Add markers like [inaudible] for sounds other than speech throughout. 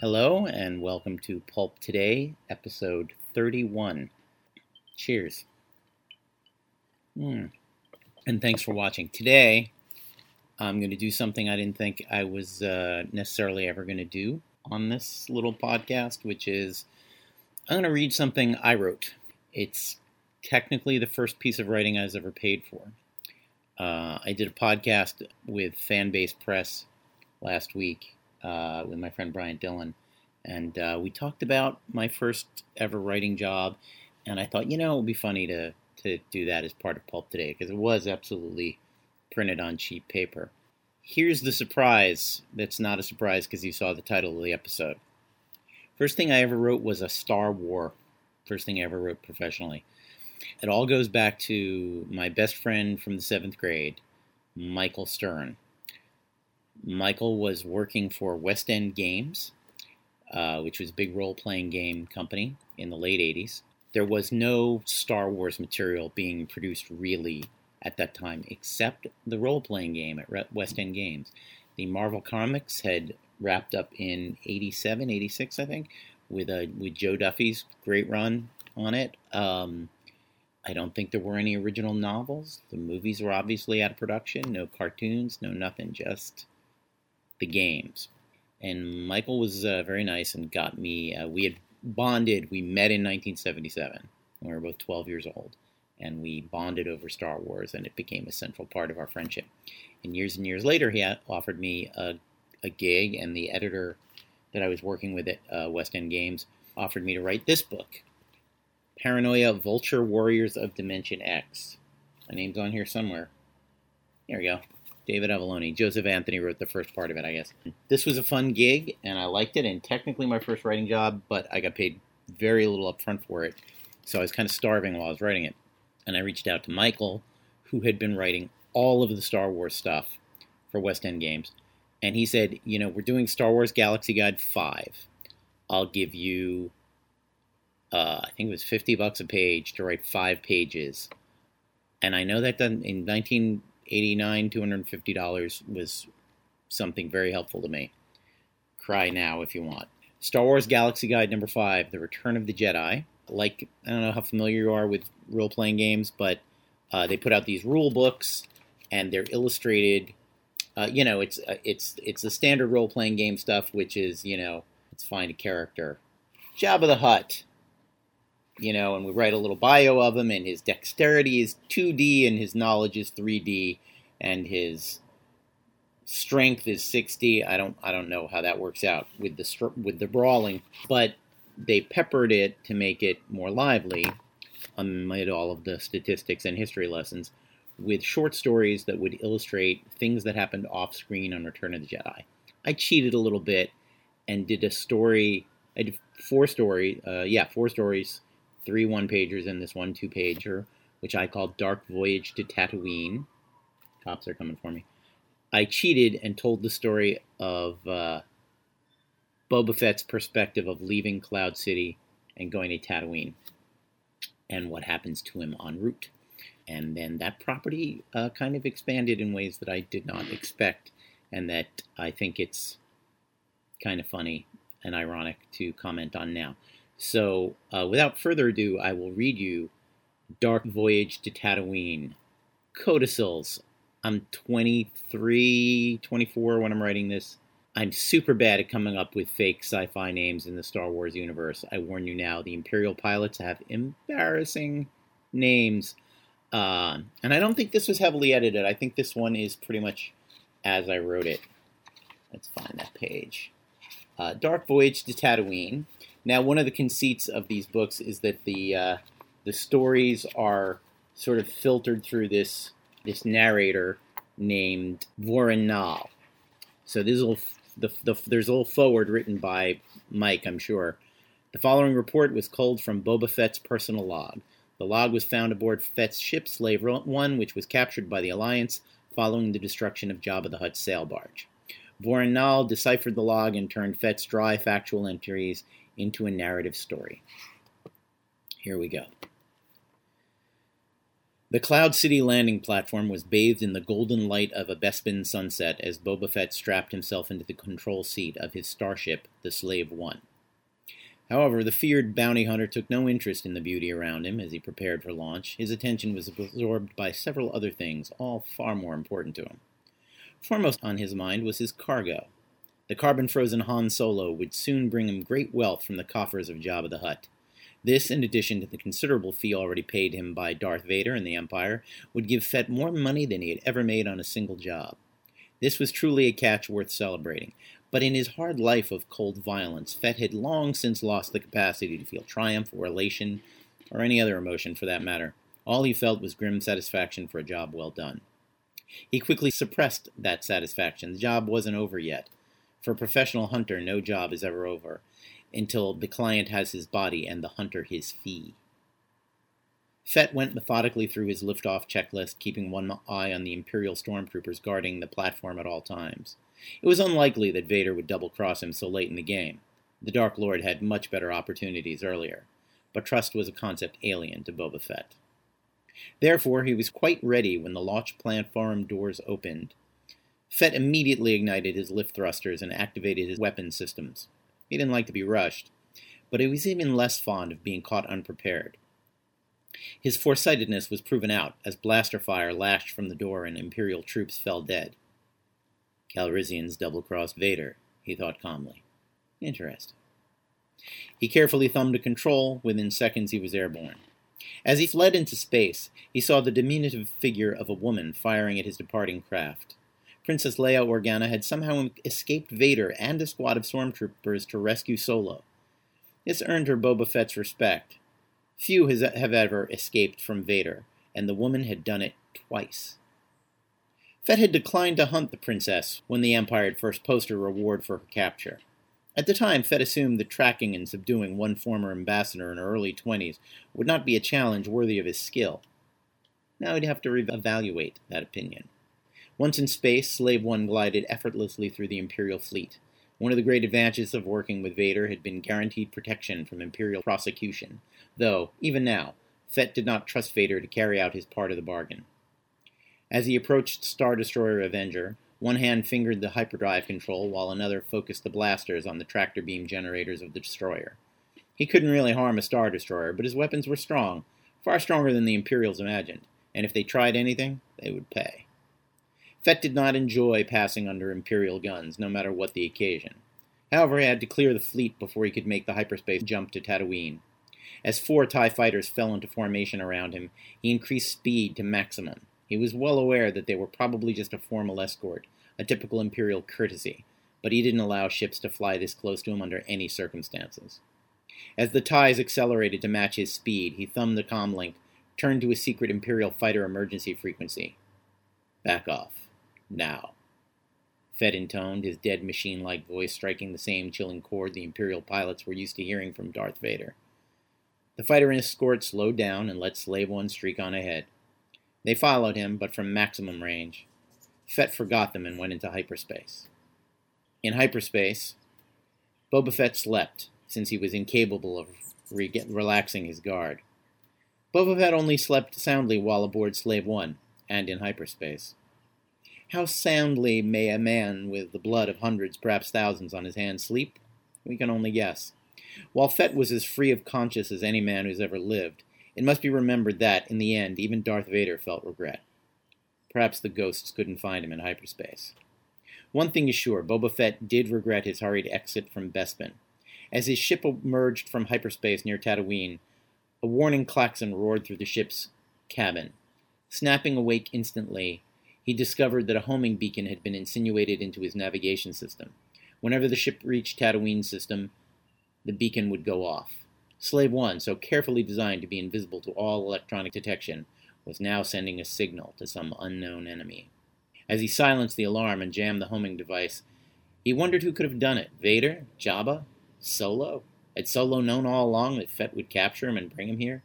Hello, and welcome to Pulp Today, episode 31. Cheers. Mm. And thanks for watching. Today, I'm going to do something I didn't think I was uh, necessarily ever going to do on this little podcast, which is I'm going to read something I wrote. It's technically the first piece of writing I was ever paid for. Uh, I did a podcast with Fanbase Press last week uh, with my friend Bryant Dillon, and uh, we talked about my first ever writing job. And I thought, you know, it would be funny to to do that as part of Pulp Today because it was absolutely printed on cheap paper. Here's the surprise that's not a surprise because you saw the title of the episode. First thing I ever wrote was a Star War. First thing I ever wrote professionally. It all goes back to my best friend from the seventh grade, Michael Stern. Michael was working for West End Games, uh, which was a big role playing game company in the late 80s. There was no Star Wars material being produced really at that time, except the role playing game at West End Games. The Marvel Comics had wrapped up in 87, 86, I think, with, a, with Jo Duffy's great run on it. Um, I don't think there were any original novels. The movies were obviously out of production, no cartoons, no nothing, just the games. And Michael was uh, very nice and got me. Uh, we had bonded. We met in 1977 when we were both 12 years old, and we bonded over Star Wars, and it became a central part of our friendship. And years and years later, he offered me a, a gig, and the editor that I was working with at uh, West End Games offered me to write this book, Paranoia Vulture Warriors of Dimension X. My name's on here somewhere. There we go. David Avallone. Joseph Anthony wrote the first part of it, I guess. This was a fun gig, and I liked it, and technically my first writing job, but I got paid very little upfront for it. So I was kind of starving while I was writing it. And I reached out to Michael, who had been writing all of the Star Wars stuff for West End Games. And he said, You know, we're doing Star Wars Galaxy Guide 5. I'll give you uh, I think it was 50 bucks a page to write five pages. And I know that done in 1989, $250 was something very helpful to me. Cry now if you want. Star Wars Galaxy Guide number five, The Return of the Jedi. Like, I don't know how familiar you are with role playing games, but uh, they put out these rule books and they're illustrated. Uh, you know, it's uh, it's it's the standard role playing game stuff, which is you know, let's find a character. Jabba the Hutt you know, and we write a little bio of him, and his dexterity is 2D, and his knowledge is 3D, and his strength is 60. I don't, I don't know how that works out with the with the brawling, but they peppered it to make it more lively, amid all of the statistics and history lessons, with short stories that would illustrate things that happened off screen on Return of the Jedi. I cheated a little bit and did a story. I did four stories. Uh, yeah, four stories three one pagers and this one two pager, which I call Dark Voyage to Tatooine. Cops are coming for me. I cheated and told the story of uh, Boba Fett's perspective of leaving Cloud City and going to Tatooine and what happens to him en route. And then that property uh, kind of expanded in ways that I did not expect, and that I think it's kind of funny and ironic to comment on now. So, uh, without further ado, I will read you Dark Voyage to Tatooine. Codicils. I'm 23, 24 when I'm writing this. I'm super bad at coming up with fake sci fi names in the Star Wars universe. I warn you now, the Imperial pilots have embarrassing names. Uh, and I don't think this was heavily edited. I think this one is pretty much as I wrote it. Let's find that page. Uh, Dark Voyage to Tatooine now, one of the conceits of these books is that the uh, the stories are sort of filtered through this this narrator named Vorinal. So this little the, the, there's a little forward written by Mike, I'm sure. The following report was culled from Boba Fett's personal log. The log was found aboard Fett's ship, Slave One, which was captured by the Alliance following the destruction of Jabba the Hutt's sail barge. Vorinal deciphered the log and turned Fett's dry factual entries into a narrative story. Here we go. The Cloud City landing platform was bathed in the golden light of a Bespin sunset as Boba Fett strapped himself into the control seat of his starship, the Slave One. However, the feared bounty hunter took no interest in the beauty around him as he prepared for launch. His attention was absorbed by several other things, all far more important to him. Foremost on his mind was his cargo. The carbon frozen Han Solo would soon bring him great wealth from the coffers of Jabba the Hutt. This, in addition to the considerable fee already paid him by Darth Vader and the Empire, would give Fett more money than he had ever made on a single job. This was truly a catch worth celebrating, but in his hard life of cold violence, Fett had long since lost the capacity to feel triumph or elation, or any other emotion for that matter. All he felt was grim satisfaction for a job well done. He quickly suppressed that satisfaction. The job wasn't over yet. For a professional hunter, no job is ever over, until the client has his body and the hunter his fee. Fett went methodically through his liftoff checklist, keeping one eye on the Imperial stormtroopers guarding the platform at all times. It was unlikely that Vader would double cross him so late in the game. The Dark Lord had much better opportunities earlier, but trust was a concept alien to Boba Fett. Therefore, he was quite ready when the launch platform doors opened. Fett immediately ignited his lift thrusters and activated his weapon systems. He didn't like to be rushed, but he was even less fond of being caught unprepared. His foresightedness was proven out as blaster fire lashed from the door and Imperial troops fell dead. Calrissians double crossed Vader, he thought calmly. Interesting. He carefully thumbed a control. Within seconds, he was airborne. As he fled into space, he saw the diminutive figure of a woman firing at his departing craft. Princess Leia Organa had somehow escaped Vader and a squad of stormtroopers to rescue Solo. This earned her Boba Fett's respect. Few has, have ever escaped from Vader, and the woman had done it twice. Fett had declined to hunt the princess when the Empire had first posted a reward for her capture. At the time, Fett assumed that tracking and subduing one former ambassador in her early 20s would not be a challenge worthy of his skill. Now he'd have to re-evaluate that opinion. Once in space, Slave One glided effortlessly through the Imperial fleet. One of the great advantages of working with Vader had been guaranteed protection from Imperial prosecution, though, even now, Fett did not trust Vader to carry out his part of the bargain. As he approached Star Destroyer Avenger, one hand fingered the hyperdrive control while another focused the blasters on the tractor beam generators of the destroyer. He couldn't really harm a Star Destroyer, but his weapons were strong, far stronger than the Imperials imagined, and if they tried anything, they would pay. Fett did not enjoy passing under Imperial guns, no matter what the occasion. However, he had to clear the fleet before he could make the hyperspace jump to Tatooine. As four TIE fighters fell into formation around him, he increased speed to maximum. He was well aware that they were probably just a formal escort, a typical Imperial courtesy, but he didn't allow ships to fly this close to him under any circumstances. As the TIEs accelerated to match his speed, he thumbed the comlink, turned to his secret Imperial fighter emergency frequency. Back off. Now. Fett intoned, his dead machine like voice striking the same chilling chord the Imperial pilots were used to hearing from Darth Vader. The fighter escort slowed down and let Slave One streak on ahead. They followed him, but from maximum range. Fett forgot them and went into hyperspace. In hyperspace, Boba Fett slept, since he was incapable of re- relaxing his guard. Boba Fett only slept soundly while aboard Slave One and in hyperspace. How soundly may a man with the blood of hundreds, perhaps thousands, on his hands sleep? We can only guess. While Fett was as free of conscience as any man who's ever lived, it must be remembered that, in the end, even Darth Vader felt regret. Perhaps the ghosts couldn't find him in hyperspace. One thing is sure, Boba Fett did regret his hurried exit from Bespin. As his ship emerged from hyperspace near Tatooine, a warning klaxon roared through the ship's cabin. Snapping awake instantly, he discovered that a homing beacon had been insinuated into his navigation system. Whenever the ship reached Tatooine system, the beacon would go off. Slave 1, so carefully designed to be invisible to all electronic detection, was now sending a signal to some unknown enemy. As he silenced the alarm and jammed the homing device, he wondered who could have done it Vader? Jabba? Solo? Had Solo known all along that Fett would capture him and bring him here,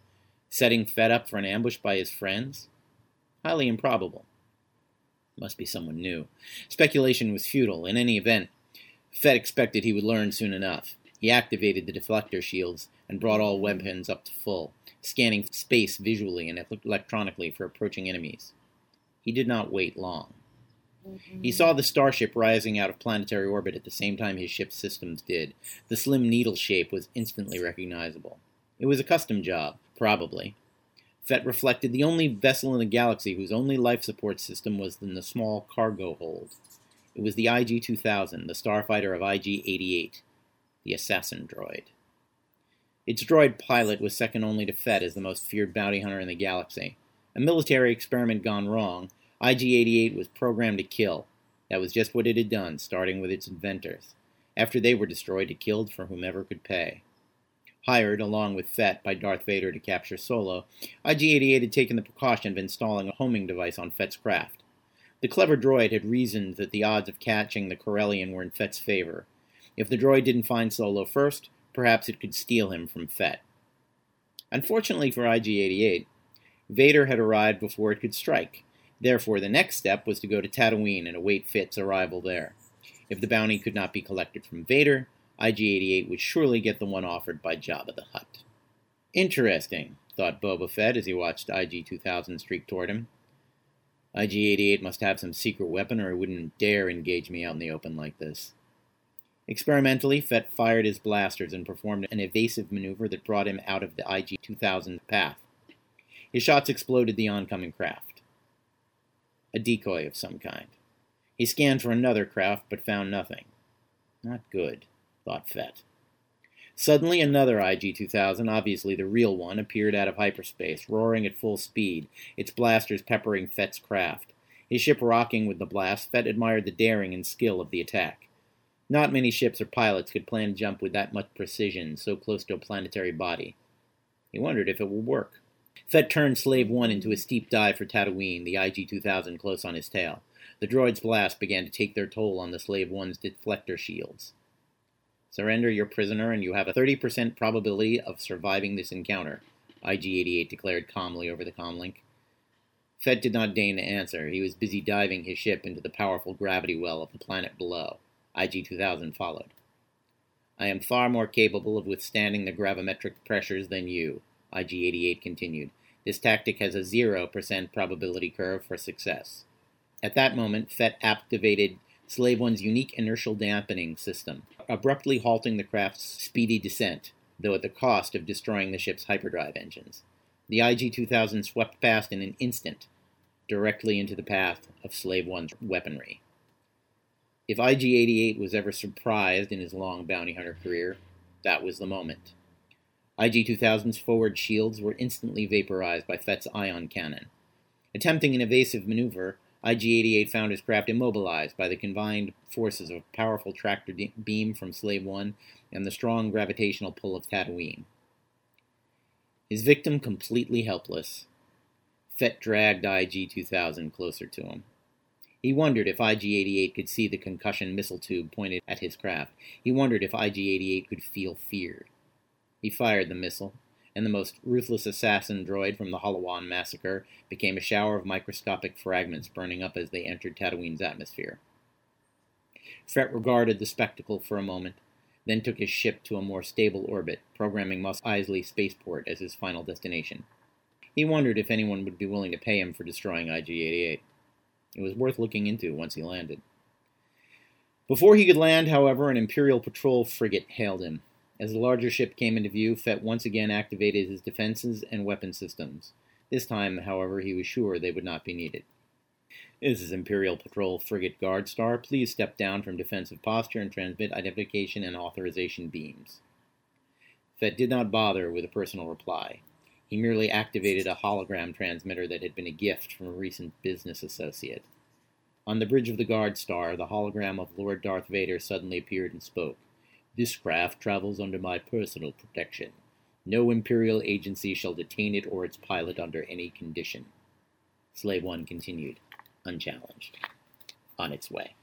setting Fett up for an ambush by his friends? Highly improbable. Must be someone new. Speculation was futile. In any event, Fett expected he would learn soon enough. He activated the deflector shields and brought all weapons up to full, scanning space visually and electronically for approaching enemies. He did not wait long. Mm-hmm. He saw the starship rising out of planetary orbit at the same time his ship's systems did. The slim needle shape was instantly recognizable. It was a custom job, probably. Fett reflected the only vessel in the galaxy whose only life support system was in the small cargo hold. It was the IG 2000, the starfighter of IG 88, the assassin droid. Its droid pilot was second only to Fett as the most feared bounty hunter in the galaxy. A military experiment gone wrong, IG 88 was programmed to kill. That was just what it had done, starting with its inventors. After they were destroyed, it killed for whomever could pay. Hired, along with Fett, by Darth Vader to capture Solo, IG 88 had taken the precaution of installing a homing device on Fett's craft. The clever droid had reasoned that the odds of catching the Corellian were in Fett's favor. If the droid didn't find Solo first, perhaps it could steal him from Fett. Unfortunately for IG 88, Vader had arrived before it could strike, Therefore, the next step was to go to Tatooine and await Fett's arrival there. If the bounty could not be collected from Vader, IG-88 would surely get the one offered by Jabba the Hutt. Interesting, thought Boba Fett as he watched IG-2000 streak toward him. IG-88 must have some secret weapon or he wouldn't dare engage me out in the open like this. Experimentally, Fett fired his blasters and performed an evasive maneuver that brought him out of the IG-2000's path. His shots exploded the oncoming craft a decoy of some kind. He scanned for another craft, but found nothing. Not good, thought Fett. Suddenly, another IG 2000, obviously the real one, appeared out of hyperspace, roaring at full speed, its blasters peppering Fett's craft. His ship rocking with the blast, Fett admired the daring and skill of the attack. Not many ships or pilots could plan a jump with that much precision so close to a planetary body. He wondered if it would work. Fett turned Slave 1 into a steep dive for Tatooine, the IG 2000 close on his tail. The droid's blast began to take their toll on the Slave 1's deflector shields. Surrender your prisoner, and you have a 30% probability of surviving this encounter, IG 88 declared calmly over the comlink. Fett did not deign to answer. He was busy diving his ship into the powerful gravity well of the planet below. IG 2000 followed. I am far more capable of withstanding the gravimetric pressures than you, IG88 continued. This tactic has a 0% probability curve for success. At that moment, Fett activated Slave One's unique inertial dampening system, abruptly halting the craft's speedy descent, though at the cost of destroying the ship's hyperdrive engines. The IG 2000 swept past in an instant, directly into the path of Slave One's weaponry. If IG 88 was ever surprised in his long bounty hunter career, that was the moment. IG-2000's forward shields were instantly vaporized by Fett's ion cannon. Attempting an evasive maneuver, IG-88 found his craft immobilized by the combined forces of a powerful tractor de- beam from Slave 1 and the strong gravitational pull of Tatooine. His victim completely helpless, Fett dragged IG-2000 closer to him. He wondered if IG-88 could see the concussion missile tube pointed at his craft. He wondered if IG-88 could feel fear. He fired the missile, and the most ruthless assassin droid from the Holowan massacre became a shower of microscopic fragments burning up as they entered Tatooine's atmosphere. Fett regarded the spectacle for a moment, then took his ship to a more stable orbit, programming Mos Eisley Spaceport as his final destination. He wondered if anyone would be willing to pay him for destroying IG-88. It was worth looking into once he landed. Before he could land, however, an Imperial patrol frigate hailed him. As the larger ship came into view, Fett once again activated his defenses and weapon systems. This time, however, he was sure they would not be needed. This is Imperial Patrol Frigate Guard Star. Please step down from defensive posture and transmit identification and authorization beams. Fett did not bother with a personal reply. He merely activated a hologram transmitter that had been a gift from a recent business associate. On the bridge of the Guard Star, the hologram of Lord Darth Vader suddenly appeared and spoke. This craft travels under my personal protection. No Imperial agency shall detain it or its pilot under any condition. Slave 1 continued, unchallenged, on its way.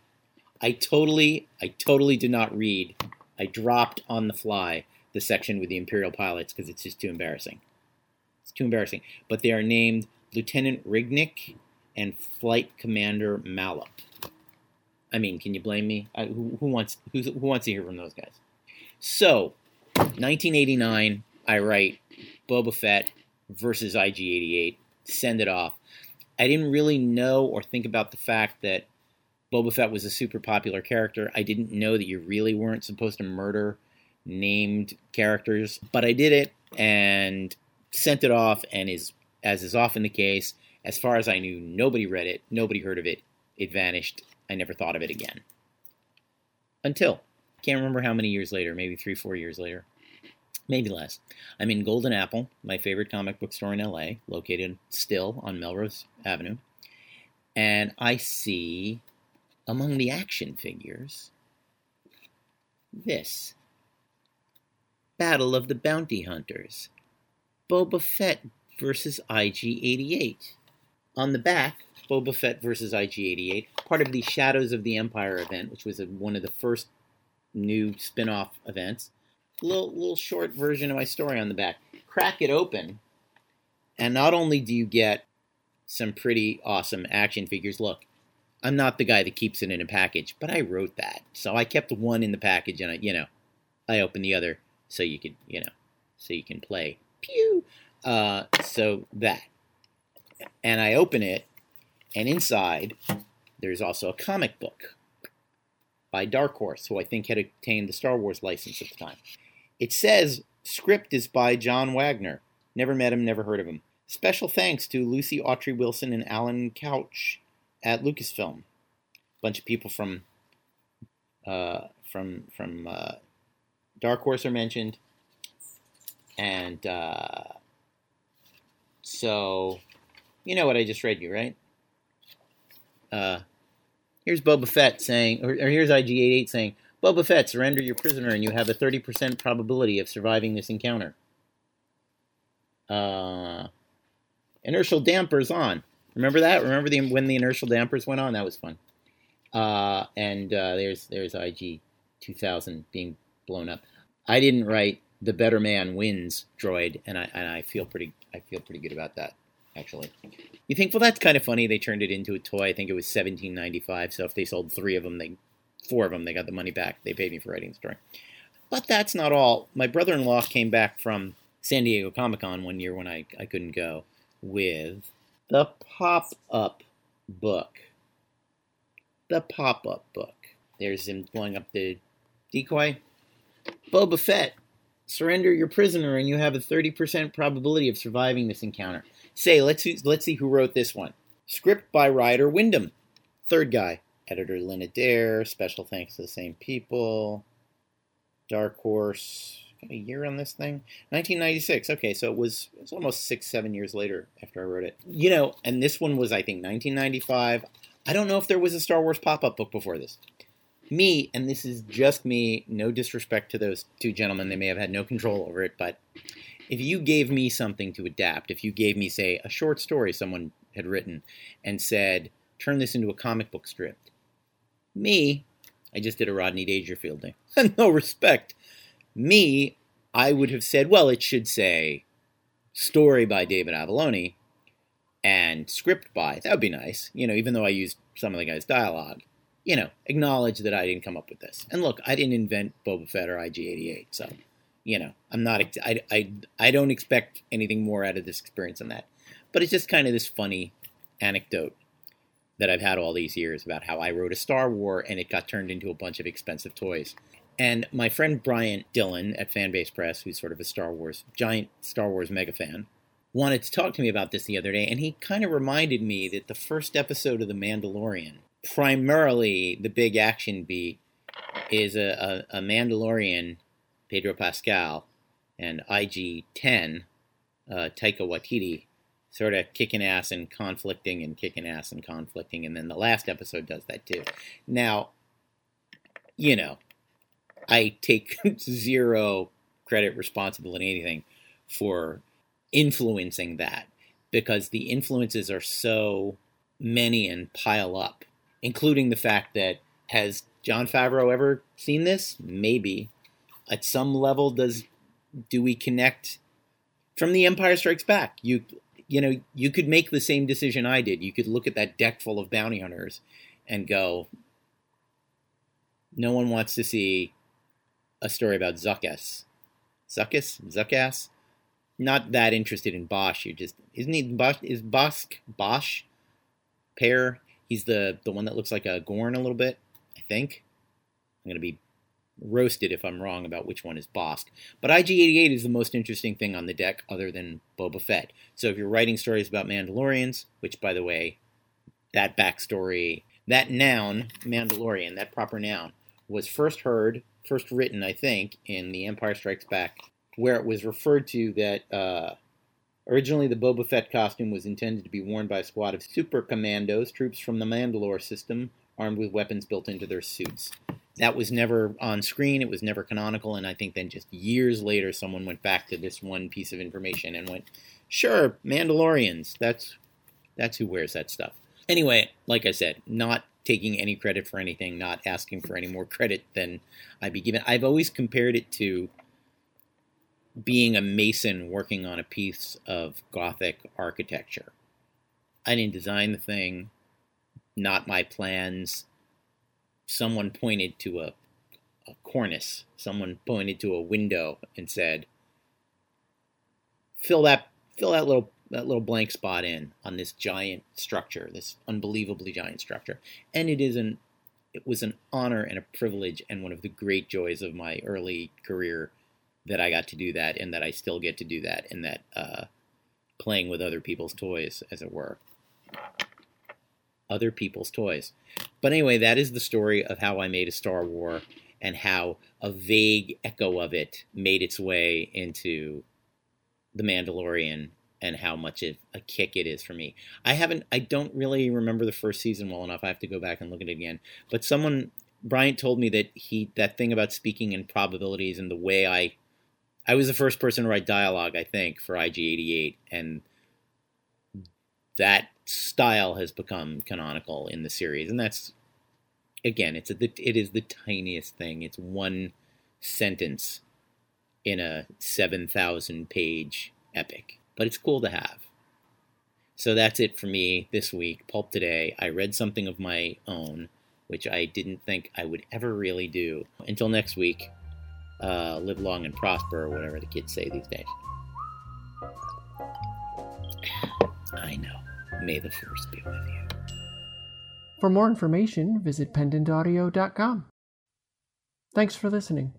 I totally, I totally did not read. I dropped on the fly the section with the Imperial pilots because it's just too embarrassing. It's too embarrassing. But they are named Lieutenant Rignick and Flight Commander Malop. I mean, can you blame me? I, who, who, wants who, who wants to hear from those guys? So, 1989, I write Boba Fett versus IG88. Send it off. I didn't really know or think about the fact that Boba Fett was a super popular character. I didn't know that you really weren't supposed to murder named characters, but I did it and sent it off. And is as is often the case, as far as I knew, nobody read it, nobody heard of it. It vanished. I never thought of it again. Until can't remember how many years later, maybe three, four years later, maybe less. I'm in Golden Apple, my favorite comic book store in LA, located still on Melrose Avenue, and I see among the action figures this Battle of the Bounty Hunters, Boba Fett versus IG 88. On the back, Boba Fett versus IG 88, part of the Shadows of the Empire event, which was a, one of the first new spin off events. Little, little short version of my story on the back. Crack it open, and not only do you get some pretty awesome action figures. Look, I'm not the guy that keeps it in a package, but I wrote that. So I kept one in the package and I, you know, I opened the other so you could, you know, so you can play. Pew! Uh, so that. And I open it, and inside there's also a comic book by Dark Horse, who I think had obtained the Star Wars license at the time. It says script is by John Wagner. Never met him, never heard of him. Special thanks to Lucy Autrey Wilson and Allan Kausch at Lucasfilm. A bunch of people from uh, from from uh, Dark Horse are mentioned, and uh, so you know what I just read you, right? Uh, here's Boba Fett saying, or, or here's IG88 saying, Boba Fett, surrender your prisoner, and you have a 30% probability of surviving this encounter. Uh, inertial dampers on. Remember that? Remember the when the inertial dampers went on? That was fun. Uh, and uh, there's there's IG 2000 being blown up. I didn't write the better man wins droid, and I and I feel pretty I feel pretty good about that actually. You think, well, that's kind of funny. They turned it into a toy. I think it was 17.95. So if they sold three of them, they four of them, they got the money back. They paid me for writing the story. But that's not all. My brother-in-law came back from San Diego Comic Con one year when I, I couldn't go with the pop up book. The pop up book. There's him blowing up the decoy. Boba Fett, surrender your prisoner and you have a 30% probability of surviving this encounter. Say, let's see, let's see who wrote this one. Script by Ryder Windham. Third guy. Editor Lynn Adair. Special thanks to the same people. Dark Horse got a year on this thing 1996 okay so it was it was almost six seven years later after i wrote it you know and this one was i think 1995 i don't know if there was a star wars pop-up book before this me and this is just me no disrespect to those two gentlemen they may have had no control over it but if you gave me something to adapt if you gave me say a short story someone had written and said turn this into a comic book strip me I just did a Rodney Dangerfield thing. [laughs] no respect me, I would have said, well, it should say story by David Avallone and script by. That would be nice, you know, even though I used some of the guy's dialogue. You know, acknowledge that I didn't come up with this. And look, I didn't invent Boba Fett or IG88, so you know, I'm not. I, I, I don't expect anything more out of this experience than that. But it's just kind of this funny anecdote that I've had all these years about how I wrote a Star War and it got turned into a bunch of expensive toys. And my friend Bryant Dillon at Fanbase Press, who's sort of a Star Wars, giant Star Wars mega fan, wanted to talk to me about this the other day. And he kind of reminded me that the first episode of The Mandalorian, primarily the big action beat, is a, a, a Mandalorian, Pedro Pascal, and IG 10, uh, Taika Waititi, sort of kicking ass and conflicting and kicking ass and conflicting. And then the last episode does that too. Now, you know, I take [laughs] zero credit, responsibility, anything for influencing that because the influences are so many and pile up, including the fact that has Jon Favreau ever seen this? Maybe. At some level, does do we connect from The Empire Strikes Back? You you know you could make the same decision I did. You could look at that deck full of bounty hunters and go, no one wants to see a story about Zuckuss. Zuckuss? Zuckass? Not that interested in Bosch. You're just isn't he Bosch is Bosk Bosch pair? He's the the one that looks like a Gorn a little bit, I think. I'm gonna be roasted if I'm wrong about which one is Bossk. But IG88 is the most interesting thing on the deck other than Boba Fett. So if you're writing stories about Mandalorians, which by the way, that backstory, that noun, Mandalorian, that proper noun, was first heard, first written, I think, in The Empire Strikes Back, where it was referred to that uh, originally the Boba Fett costume was intended to be worn by a squad of super commandos, troops from the Mandalore system, armed with weapons built into their suits that was never on screen. It was never canonical. And I think then just years later, someone went back to this one piece of information and went, "Sure, Mandalorians. That's that's who wears that stuff." Anyway, like I said, not taking any credit for anything, not asking for any more credit than I'd be given. I've always compared it to being a mason working on a piece of Gothic architecture. I didn't design the thing, not my plans someone pointed to a, a cornice, someone pointed to a window and said, "Fill that, fill that little that little blank spot in on this giant structure, this unbelievably giant structure." And it is an it was an honor and a privilege and one of the great joys of my early career that I got to do that and that I still get to do that and that uh, playing with other people's toys, as it were other people's toys. But anyway, that is the story of how I made a Star War and how a vague echo of it made its way into The Mandalorian and how much of a kick it is for me. I haven't I don't really remember the first season well enough. I have to go back and look at it again. But someone Bryant told me that he that thing about speaking in probabilities and the way I I was the first person to write dialogue, I think, for IG88 and that style has become canonical in the series, and that's again, it's a it is the tiniest thing. It's one sentence in a seven thousand page epic, but it's cool to have. So that's it for me this week. Pulp today. I read something of my own, which I didn't think I would ever really do. Until next week, uh, live long and prosper, or whatever the kids say these days. I know. May the Force be with you. For more information, visit pendantaudio.com. Thanks for listening.